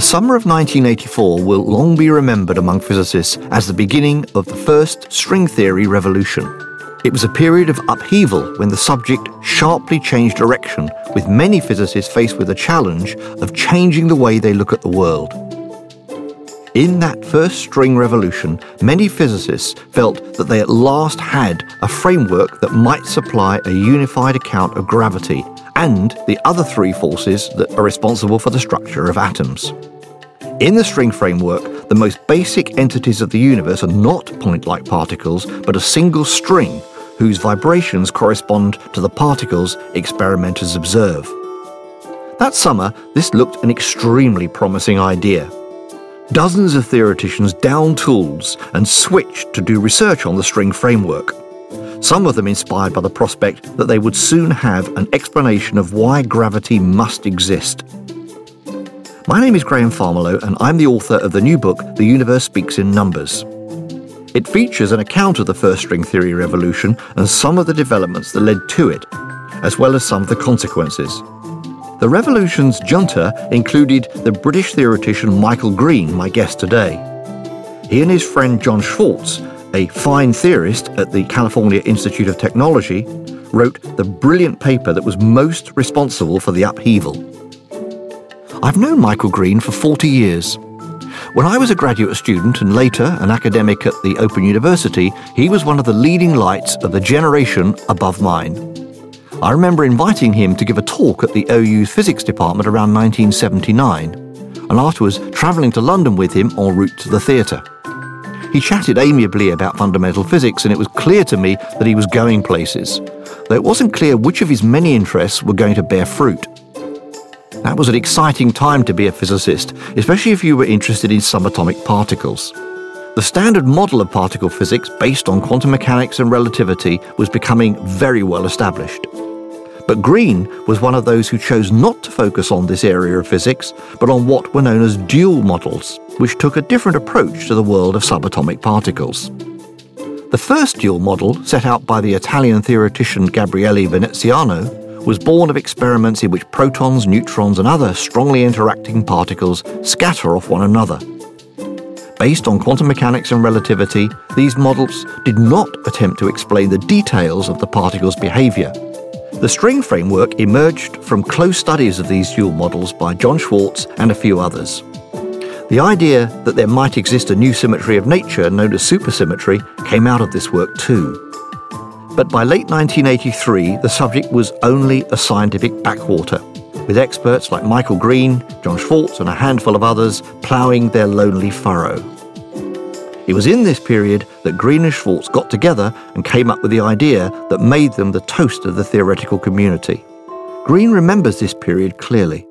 The summer of 1984 will long be remembered among physicists as the beginning of the first string theory revolution. It was a period of upheaval when the subject sharply changed direction, with many physicists faced with the challenge of changing the way they look at the world. In that first string revolution, many physicists felt that they at last had a framework that might supply a unified account of gravity and the other three forces that are responsible for the structure of atoms. In the string framework, the most basic entities of the universe are not point like particles, but a single string whose vibrations correspond to the particles experimenters observe. That summer, this looked an extremely promising idea. Dozens of theoreticians down tools and switched to do research on the string framework some of them inspired by the prospect that they would soon have an explanation of why gravity must exist. My name is Graham Farmelo, and I'm the author of the new book, The Universe Speaks in Numbers. It features an account of the first string theory revolution and some of the developments that led to it, as well as some of the consequences. The revolution's junta included the British theoretician Michael Green, my guest today. He and his friend John Schwarz a fine theorist at the California Institute of Technology, wrote the brilliant paper that was most responsible for the upheaval. I've known Michael Green for 40 years. When I was a graduate student and later an academic at the Open University, he was one of the leading lights of the generation above mine. I remember inviting him to give a talk at the OU's physics department around 1979, and afterwards travelling to London with him en route to the theatre. He chatted amiably about fundamental physics, and it was clear to me that he was going places, though it wasn't clear which of his many interests were going to bear fruit. That was an exciting time to be a physicist, especially if you were interested in subatomic particles. The standard model of particle physics, based on quantum mechanics and relativity, was becoming very well established. But Green was one of those who chose not to focus on this area of physics, but on what were known as dual models, which took a different approach to the world of subatomic particles. The first dual model, set out by the Italian theoretician Gabriele Veneziano, was born of experiments in which protons, neutrons, and other strongly interacting particles scatter off one another. Based on quantum mechanics and relativity, these models did not attempt to explain the details of the particle's behavior, the string framework emerged from close studies of these dual models by John Schwarz and a few others. The idea that there might exist a new symmetry of nature known as supersymmetry came out of this work too. But by late 1983, the subject was only a scientific backwater, with experts like Michael Green, John Schwarz, and a handful of others ploughing their lonely furrow. It was in this period that Green and Schwarz got together and came up with the idea that made them the toast of the theoretical community. Green remembers this period clearly.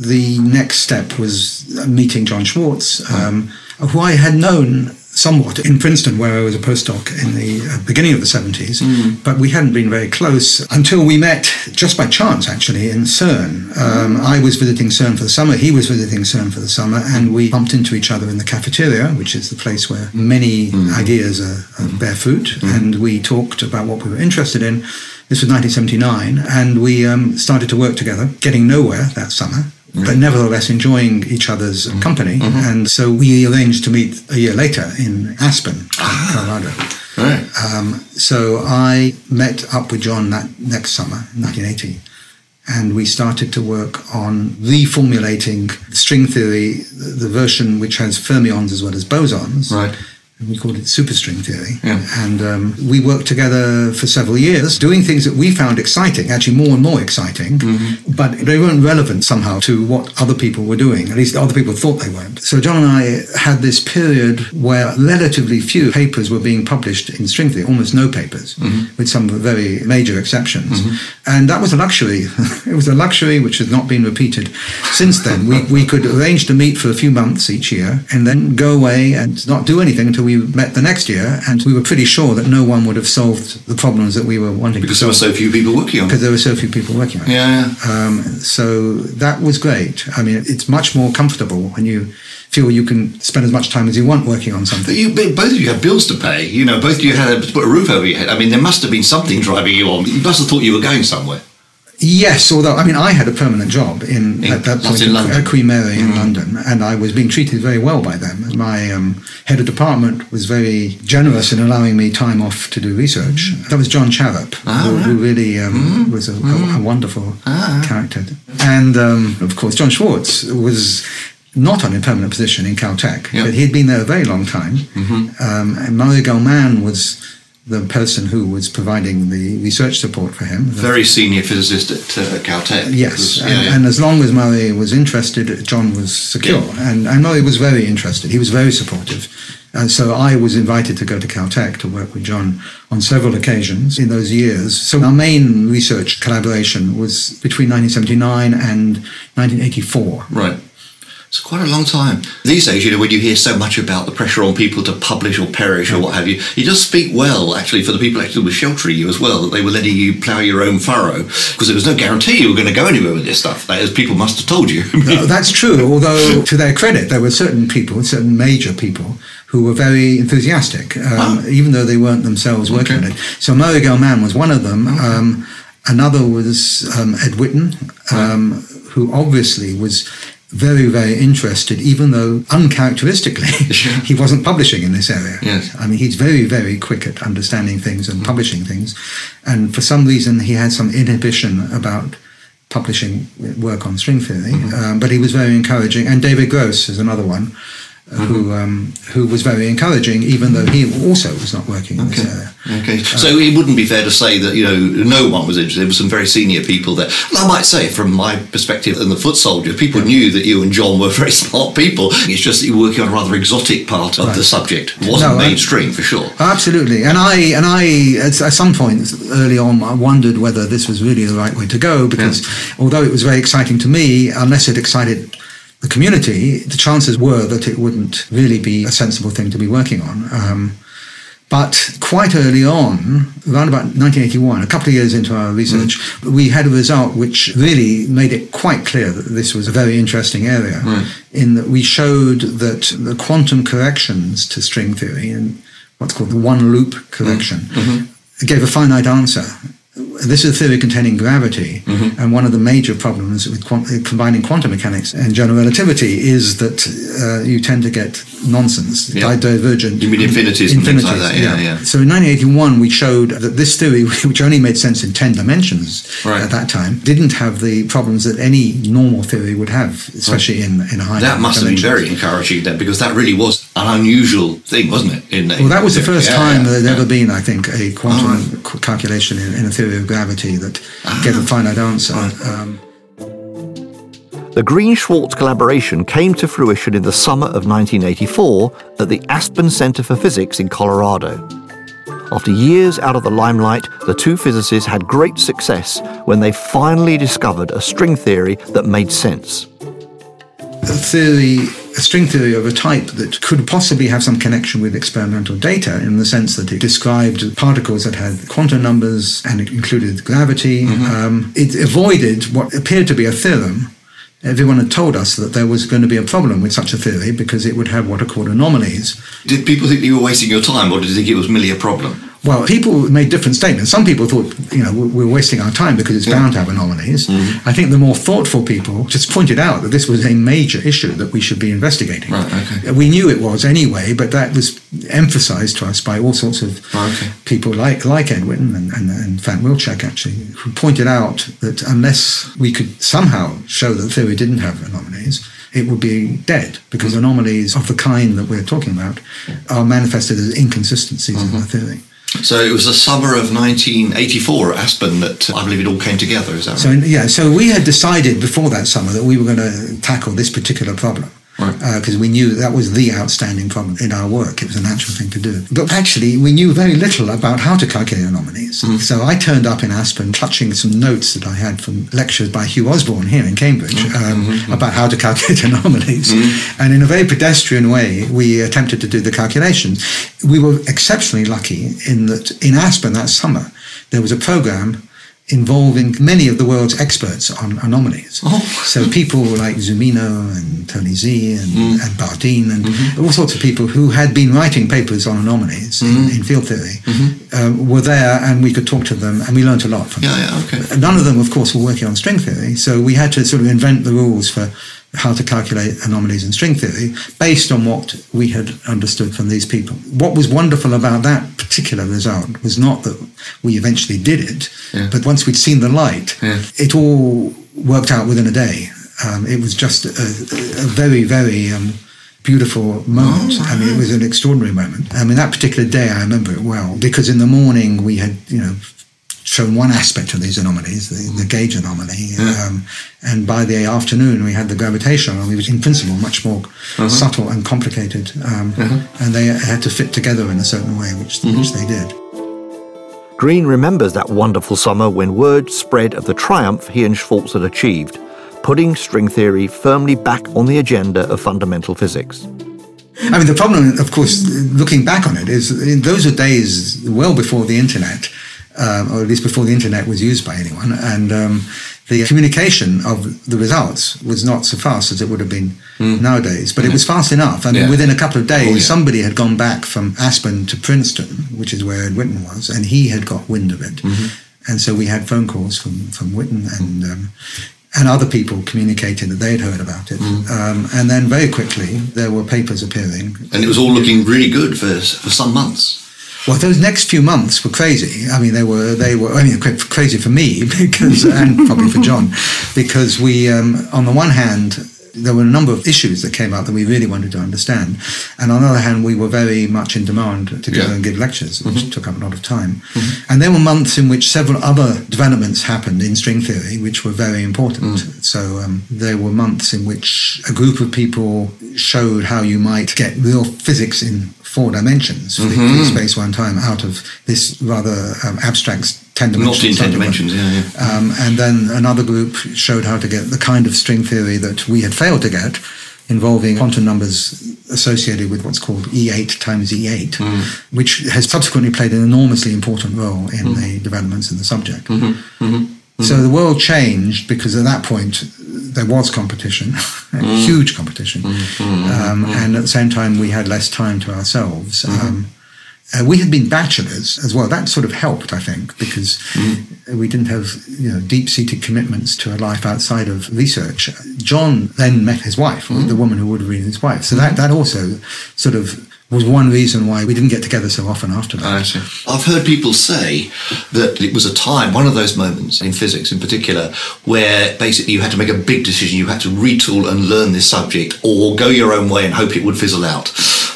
The next step was meeting John Schwarz, um, who I had known somewhat in Princeton, where I was a postdoc in the uh, beginning of the 70s, mm. but we hadn't been very close until we met just by chance, actually, in CERN. Um, I was visiting CERN for the summer, he was visiting CERN for the summer, and we bumped into each other in the cafeteria, which is the place where many mm. ideas are, are bear fruit, mm. and we talked about what we were interested in. This was 1979, and we um, started to work together, getting nowhere that summer but nevertheless enjoying each other's mm-hmm. company. Mm-hmm. And so we arranged to meet a year later in Aspen, ah, Colorado. Right. Um, so I met up with John that next summer, 1980, and we started to work on reformulating string theory, the version which has fermions as well as bosons. Right we called it superstring theory. Yeah. And um, we worked together for several years, doing things that we found exciting, actually more and more exciting, mm-hmm. but they weren't relevant somehow to what other people were doing. At least other people thought they weren't. So John and I had this period where relatively few papers were being published in string theory, almost no papers, mm-hmm. with some very major exceptions. Mm-hmm. And that was a luxury. it was a luxury which has not been repeated since then. we, we could arrange to meet for a few months each year and then go away and not do anything until we met the next year, and we were pretty sure that no one would have solved the problems that we were wanting because there were so few people working on it. Because there were so few people working on it. Yeah. Um, so that was great. I mean, it's much more comfortable when you feel you can spend as much time as you want working on something. You, both of you have bills to pay. You know, both of you had to put a roof over your head. I mean, there must have been something driving you on. You must have thought you were going somewhere. Yes, although I mean, I had a permanent job in, In- at that point in at- at Queen Mary Mm-hmm. in London, and I was being treated very well by them. My um, head of department was very generous in allowing me time off to do research. That was John Charap, Mm. Ah, who. Mm. who really um, was a, a, a wonderful Ah. character. And um, of course, John Schwarz was not on a permanent position in Caltech, Yeah. but he'd been there a very long time. Um, and Murray Gell-Mann was the person who was providing the research support for him. Very senior physicist at uh, Caltech. Yes, Was- and, yeah, yeah. and as long as Murray was interested, John was secure. Yeah. And, and Murray was very interested. He was very supportive. And so I was invited to go to Caltech to work with John on several occasions in those years. So our main research collaboration was between 1979 and 1984. Right. It's quite a long time. These days, you know, when you hear so much about the pressure on people to publish or perish or what have you, it does speak well, actually, for the people actually were sheltering you as well, that they were letting you plough your own furrow, because there was no guarantee you were going to go anywhere with this stuff. That is, people must have told you. Uh, That's true, although to their credit, there were certain people, certain major people, who were very enthusiastic, um, even though they weren't themselves working Okay. on it. So Murray Gell-Mann was one of them. Um, another was um, Ed Witten, um, who obviously was very, very interested, even though uncharacteristically he wasn't publishing in this area. Yes. I mean, he's very, very quick at understanding things and publishing things. And for some reason, he had some inhibition about publishing work on string theory, um, but he was very encouraging. And David Gross is another one who um, who was very encouraging, even though he also was not working in this area. Okay, so it wouldn't be fair to say that you know no one was interested. There were some very senior people there. And I might say, from my perspective, in the foot soldier, people knew that you and John were very smart people. It's just that you were working on a rather exotic part of Right. the subject. It wasn't No, I- mainstream for sure. Absolutely, and I and I at, at some point early on I wondered whether this was really the right way to go because although it was very exciting to me, unless it excited the community, the chances were that it wouldn't really be a sensible thing to be working on. Um, but quite early on, around about 1981, a couple of years into our research, mm. we had a result which really made it quite clear that this was a very interesting area. Mm. In that we showed that the quantum corrections to string theory and what's called the one loop correction mm. mm-hmm. gave a finite answer. This is a theory containing gravity, and one of the major problems with quant- combining quantum mechanics and general relativity is that uh, you tend to get nonsense, Yeah. divergent. You mean infinities and things like that, yeah, yeah. So in 1981, we showed that this theory, which only made sense in 10 dimensions Right. at that time, didn't have the problems that any normal theory would have, especially in, in a high That must have been very encouraging then, because that really was an unusual thing, wasn't it? In, Well, that was the first Yeah, time yeah, there'd yeah. ever been, I think, a quantum Oh, c- calculation in, in a theory of gravity that Ah. gave a finite answer. Um, The Green Schwarz collaboration came to fruition in the summer of 1984 at the Aspen Center for Physics in Colorado. After years out of the limelight, the two physicists had great success when they finally discovered a string theory that made sense. a theory, a string theory of a type that could possibly have some connection with experimental data in the sense that it described particles that had quantum numbers and it included gravity. Um, it avoided what appeared to be a theorem. Everyone had told us that there was going to be a problem with such a theory because it would have what are called anomalies. Did people think you were wasting your time, or did you think it was merely a problem? Well, people made different statements. Some people thought, you know, we're wasting our time because it's bound to have anomalies. Mm-hmm. I think the more thoughtful people just pointed out that this was a major issue that we should be investigating. Right, okay. We knew it was anyway, but that was emphasized to us by all sorts of Okay. people like like Ed Witten and, and, and Van Wilczek, actually, who pointed out that unless we could somehow show that the theory didn't have anomalies, it would be dead because anomalies of the kind that we're talking about are manifested as inconsistencies in the mm-hmm. theory. So it was the summer of 1984 at Aspen that uh, I believe it all came together. Is that right? So yeah, so we had decided before that summer that we were going to tackle this particular problem Right. because we knew that was the outstanding problem in our work. It was a natural thing to do. But actually, we knew very little about how to calculate anomalies. Mm-hmm. So I turned up in Aspen clutching some notes that I had from lectures by Hugh Osborn here in Cambridge Mm-hmm. um, about how to calculate anomalies. And in a very pedestrian way, we attempted to do the calculations. We were exceptionally lucky in that in Aspen that summer, there was a program involving many of the world's experts on anomalies. Oh. So people like Zumino and Tony Zee and, Mm. and Bardeen and Mm-hmm. all sorts of people who had been writing papers on anomalies Mm-hmm. in, in field theory um, were there and we could talk to them and we learnt a lot from Yeah, them. yeah, okay. None of them, of course, were working on string theory, so we had to sort of invent the rules for how to calculate anomalies in string theory based on what we had understood from these people. What was wonderful about that particular result was not that we eventually did it, Yeah. but once we'd seen the light, Yeah. it all worked out within a day. Um, it was just a, a very, very um, beautiful moment. Oh, I mean, it was an extraordinary moment. I mean, that particular day, I remember it well because in the morning we had, you know, shown one aspect of these anomalies, the, the gauge anomaly, um, and by the afternoon we had the gravitational anomaly, which was in principle much more subtle and complicated, um, and they had to fit together in a certain way, which which they did. Green remembers that wonderful summer when word spread of the triumph he and Schwarz had achieved, putting string theory firmly back on the agenda of fundamental physics. I mean, the problem, of course, looking back on it, is in those are days well before the internet, um, or at least before the internet was used by anyone, and um, the communication of the results was not so fast as it would have been nowadays. But it was fast enough. I mean, Yeah. within a couple of days, Oh, yeah. somebody had gone back from Aspen to Princeton, which is where Ed Witten was, and he had got wind of it. And so we had phone calls from, from Witten and. Um, and other people communicating that they'd heard about it. Um, and then very quickly, there were papers appearing And it was all looking really good for, for some months. Well, those next few months were crazy. I mean, they were they were. I mean, crazy for me because, and probably for John, because we, um, on the one hand, there were a number of issues that came out that we really wanted to understand, and on the other hand, we were very much in demand to go Yeah. and give lectures, which took up a lot of time. And there were months in which several other developments happened in string theory, which were very important. So um, there were months in which a group of people showed how you might get real physics in four dimensions, free mm-hmm. space, one time, out of this rather um, abstract ten Not dimensions. in 10 dimensions, yeah, yeah. Um, and then another group showed how to get the kind of string theory that we had failed to get, involving quantum numbers associated with what's called E8 times E8, mm. which has subsequently played an enormously important role in mm. the developments in the subject. Mm-hmm. Mm-hmm. So the world changed because at that point there was competition, mm. huge competition, mm, mm, um, and at the same time we had less time to ourselves. Mm-hmm. Um, uh, we had been bachelors as well. That sort of helped, I think, because we didn't have you know deep-seated commitments to a life outside of research. John then met his wife, the woman who would have been his wife. So that that also sort of was one reason why we didn't get together so often after that. I see. I've heard people say that it was a time, one of those moments in physics in particular, where basically you had to make a big decision. You had to retool and learn this subject or go your own way and hope it would fizzle out.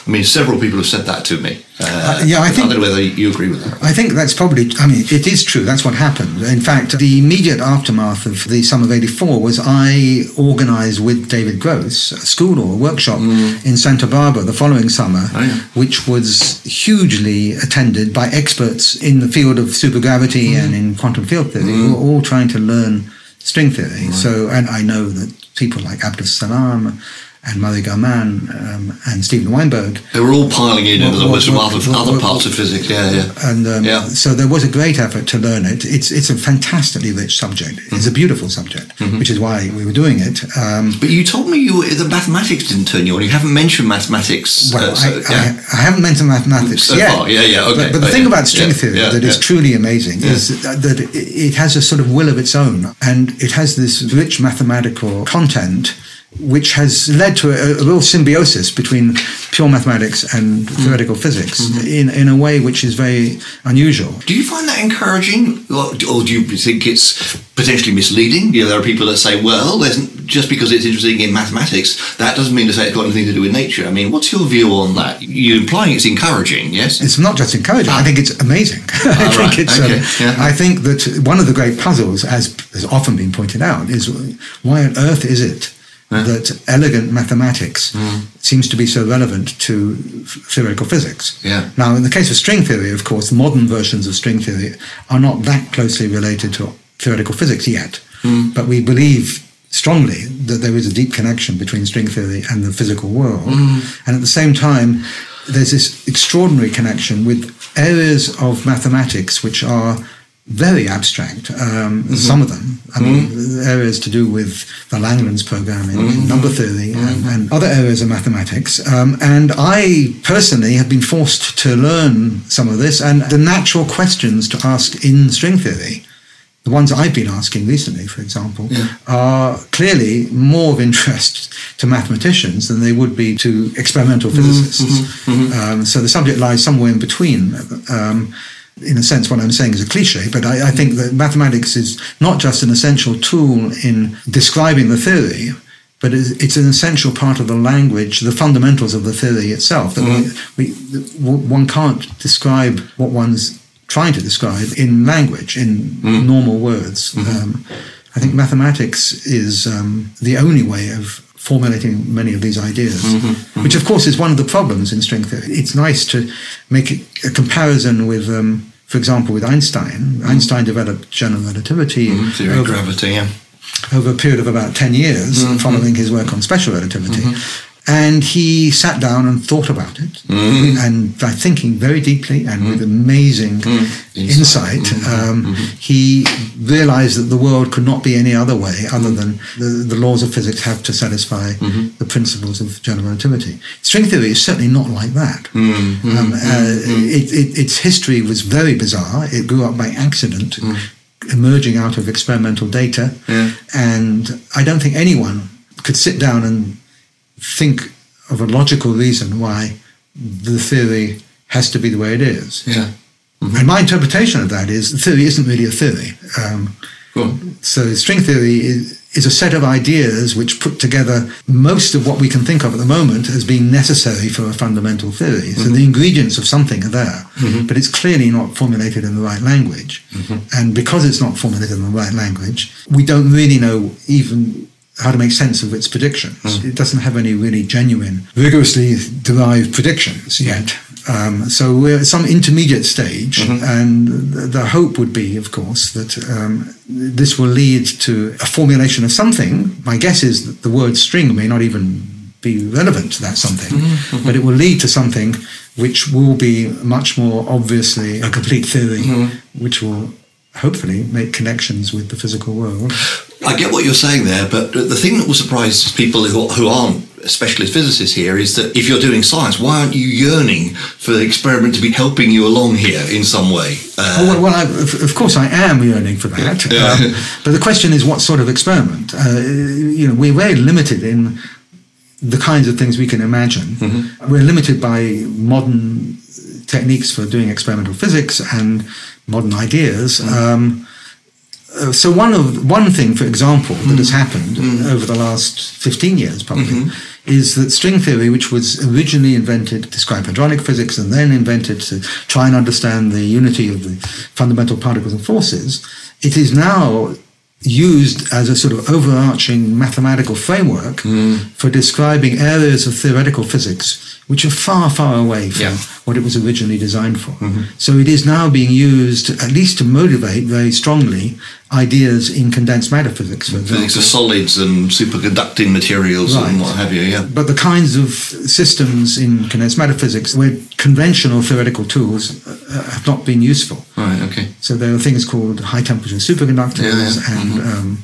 I mean, several people have said that to me. Uh, Uh, yeah, I think- I don't know whether you agree with that. I think that's probably, I mean, it is true. That's what happened. In fact, the immediate aftermath of the summer of 84 was I organized with David Gross a school or a workshop in Santa Barbara the following summer, Oh, yeah. which was hugely attended by experts in the field of supergravity and in quantum field theory who were all trying to learn string theory. So, and I know that people like Abdus Salam and Murray Gell-Mann um, and Steven Weinberg They were all piling in, in Well, other words, from other, other parts of physics. Yeah, yeah. and um, Yeah. so there was a great effort to learn it. It's it's a fantastically rich subject. It's Mm-hmm. a beautiful subject, which is why we were doing it. Um, But you told me you were, the mathematics didn't turn you on. You haven't mentioned mathematics. well, uh, so, I, yeah. I, I haven't mentioned mathematics So yet. far, yeah, yeah, okay. But, but the Oh, thing yeah, about string yeah, theory that is truly amazing is that, it has a sort of will of its own, and it has this rich mathematical content. Which has led to a, a real symbiosis between pure mathematics and Mm. theoretical physics Mm-hmm. in, in a way which is very unusual. Do you find that encouraging, or, or do you think it's potentially misleading? You know, there are people that say, "Well, just because it's interesting in mathematics, that doesn't mean to say it's got anything to do with nature." I mean, what's your view on that? You're implying it's encouraging, yes? It's not just encouraging. I think it's amazing. I Ah, think right. it's. Okay. Um, Yeah. I think that one of the great puzzles, as has often been pointed out, is why on earth is it that elegant mathematics Hmm. seems to be so relevant to theoretical physics? Yeah. Now, in the case of string theory, of course, modern versions of string theory are not that closely related to theoretical physics yet, Hmm. but we believe strongly that there is a deep connection between string theory and the physical world. Hmm. And at the same time, there's this extraordinary connection with areas of mathematics which are very abstract. Um, mm-hmm. Some of them, I mean, mm-hmm. areas to do with the Langlands program in, mm-hmm. in number theory and, mm-hmm. and, other areas of mathematics. Um, and I personally have been forced to learn some of this and the natural questions to ask in string theory. The ones I've been asking recently, for example, yeah. are clearly more of interest to mathematicians than they would be to experimental mm-hmm. physicists. Mm-hmm. Um, so the subject lies somewhere in between. In a sense, what I'm saying is a cliche, but I, I, think that mathematics is not just an essential tool in describing the theory, but it's an essential part of the language, the fundamentals of the theory itself. That mm-hmm. we, we, one can't describe what one's trying to describe in language, in mm-hmm. normal words. Mm-hmm. Um, I think mathematics is um, the only way of formulating many of these ideas, mm-hmm, mm-hmm. which of course is one of the problems in string theory. It's nice to make a comparison with, um, for example, with Einstein. Mm-hmm. Einstein developed general relativity. Mm-hmm. Theory of gravity, yeah. Over a period of about 10 years, mm-hmm. following his work on special relativity. Mm-hmm. And he sat down and thought about it, mm-hmm. and by thinking very deeply and mm-hmm. with amazing mm-hmm. insight, mm-hmm. um, mm-hmm. he realized that the world could not be any other way other than the, the laws of physics have to satisfy mm-hmm. the principles of general relativity. String theory is certainly not like that. Um, uh, it, it, its history was very bizarre. It grew up by accident, emerging out of experimental data, yeah. and I don't think anyone could sit down and think of a logical reason why the theory has to be the way it is. Yeah. Mm-hmm. And my interpretation of that is the theory isn't really a theory. Um, cool. So string theory is, is a set of ideas which put together most of what we can think of at the moment as being necessary for a fundamental theory. So mm-hmm. the ingredients of something are there, mm-hmm. but it's clearly not formulated in the right language. Mm-hmm. And because it's not formulated in the right language, we don't really know even how to make sense of its predictions. Mm. It doesn't have any really genuine, rigorously derived predictions yet. Um, so we're at some intermediate stage, mm-hmm. and the hope would be, of course, that um, this will lead to a formulation of something. My guess is that the word string may not even be relevant to that something, mm-hmm. but it will lead to something which will be much more obviously a complete theory, mm-hmm. which will hopefully make connections with the physical world. I get what you're saying there, but the thing that will surprise people who, who aren't specialist physicists here is that if you're doing science, why aren't you yearning for the experiment to be helping you along here in some way? Uh, well, well I, of course, I am yearning for that. Yeah. Um, but the question is, what sort of experiment? Uh, you know, we're very limited in the kinds of things we can imagine. Mm-hmm. We're limited by modern techniques for doing experimental physics and modern ideas. Mm. Um, uh, so one of one thing, for example, that mm. has happened mm. over the last fifteen years, probably, mm-hmm. is that string theory, which was originally invented to describe hadronic physics and then invented to try and understand the unity of the fundamental particles and forces, it is now used as a sort of overarching mathematical framework mm. for describing areas of theoretical physics which are far, far away from yeah. What it was originally designed for. Mm-hmm. So it is now being used, at least to motivate very strongly, ideas in condensed matter physics. For physics of solids and superconducting materials right. and what have you, yeah. But the kinds of systems in condensed matter physics where conventional theoretical tools uh, have not been useful. Right, okay. So there are things called high temperature superconductors yeah, yeah. and mm-hmm. um,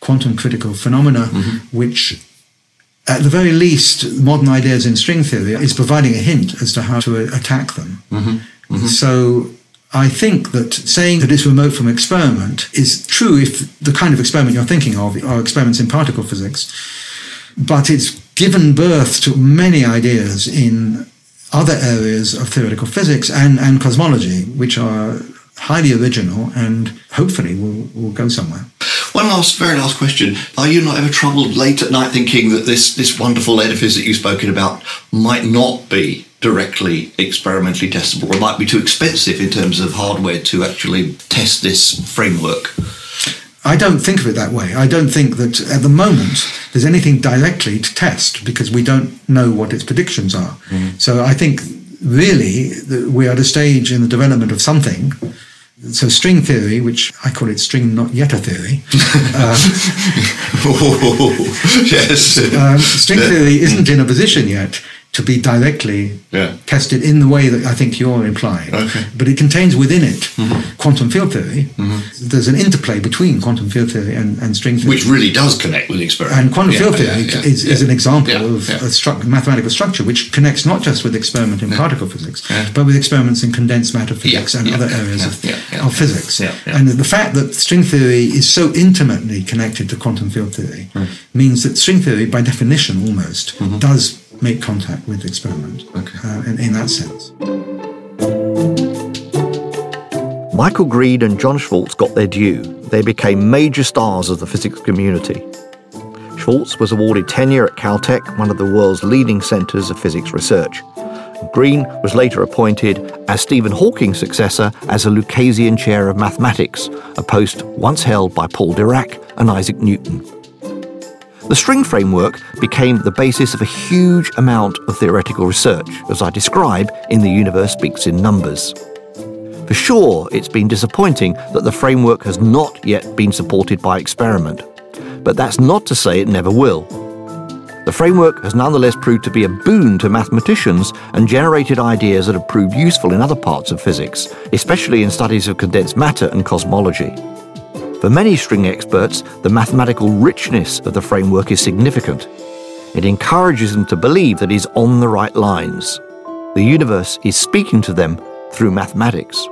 quantum critical phenomena, mm-hmm. which at the very least, modern ideas in string theory is providing a hint as to how to attack them. Mm-hmm. Mm-hmm. So I think that saying that it's remote from experiment is true if the kind of experiment you're thinking of are experiments in particle physics, but it's given birth to many ideas in other areas of theoretical physics and, and cosmology, which are highly original and hopefully will, will go somewhere. One last, very last question. Are you not ever troubled late at night thinking that this, this wonderful edifice that you've spoken about might not be directly experimentally testable or might be too expensive in terms of hardware to actually test this framework? I don't think of it that way. I don't think that at the moment there's anything directly to test because we don't know what its predictions are. Mm. So I think really we are at a stage in the development of something so string theory, which I call it string not yet a theory. Uh, yes. Um, string theory isn't in a position yet to be directly Yeah. tested in the way that I think you're implying. Okay. But it contains within it Mm-hmm. quantum field theory. There's an interplay between quantum field theory and, and string theory. Which really does connect with the experiment. and quantum Yeah, field theory yeah, is, is an example of a stru- mathematical structure which connects not just with experiment in particle physics, but with experiments in condensed matter physics and other areas of. Of physics. Yeah, yeah. And the fact that string theory is so intimately connected to quantum field theory Hmm. means that string theory, by definition almost, does make contact with experiment Mm-hmm. Okay. uh, in, in that sense. Michael Green and John Schwarz got their due. They became major stars of the physics community. Schwarz was awarded tenure at Caltech, one of the world's leading centres of physics research. Green was later appointed as Stephen Hawking's successor as a Lucasian Chair of Mathematics, a post once held by Paul Dirac and Isaac Newton. The string framework became the basis of a huge amount of theoretical research, as I describe in The Universe Speaks in Numbers. For sure, it's been disappointing that the framework has not yet been supported by experiment. But that's not to say it never will. The framework has nonetheless proved to be a boon to mathematicians and generated ideas that have proved useful in other parts of physics, especially in studies of condensed matter and cosmology. For many string experts, the mathematical richness of the framework is significant. It encourages them to believe that is on the right lines. The universe is speaking to them through mathematics.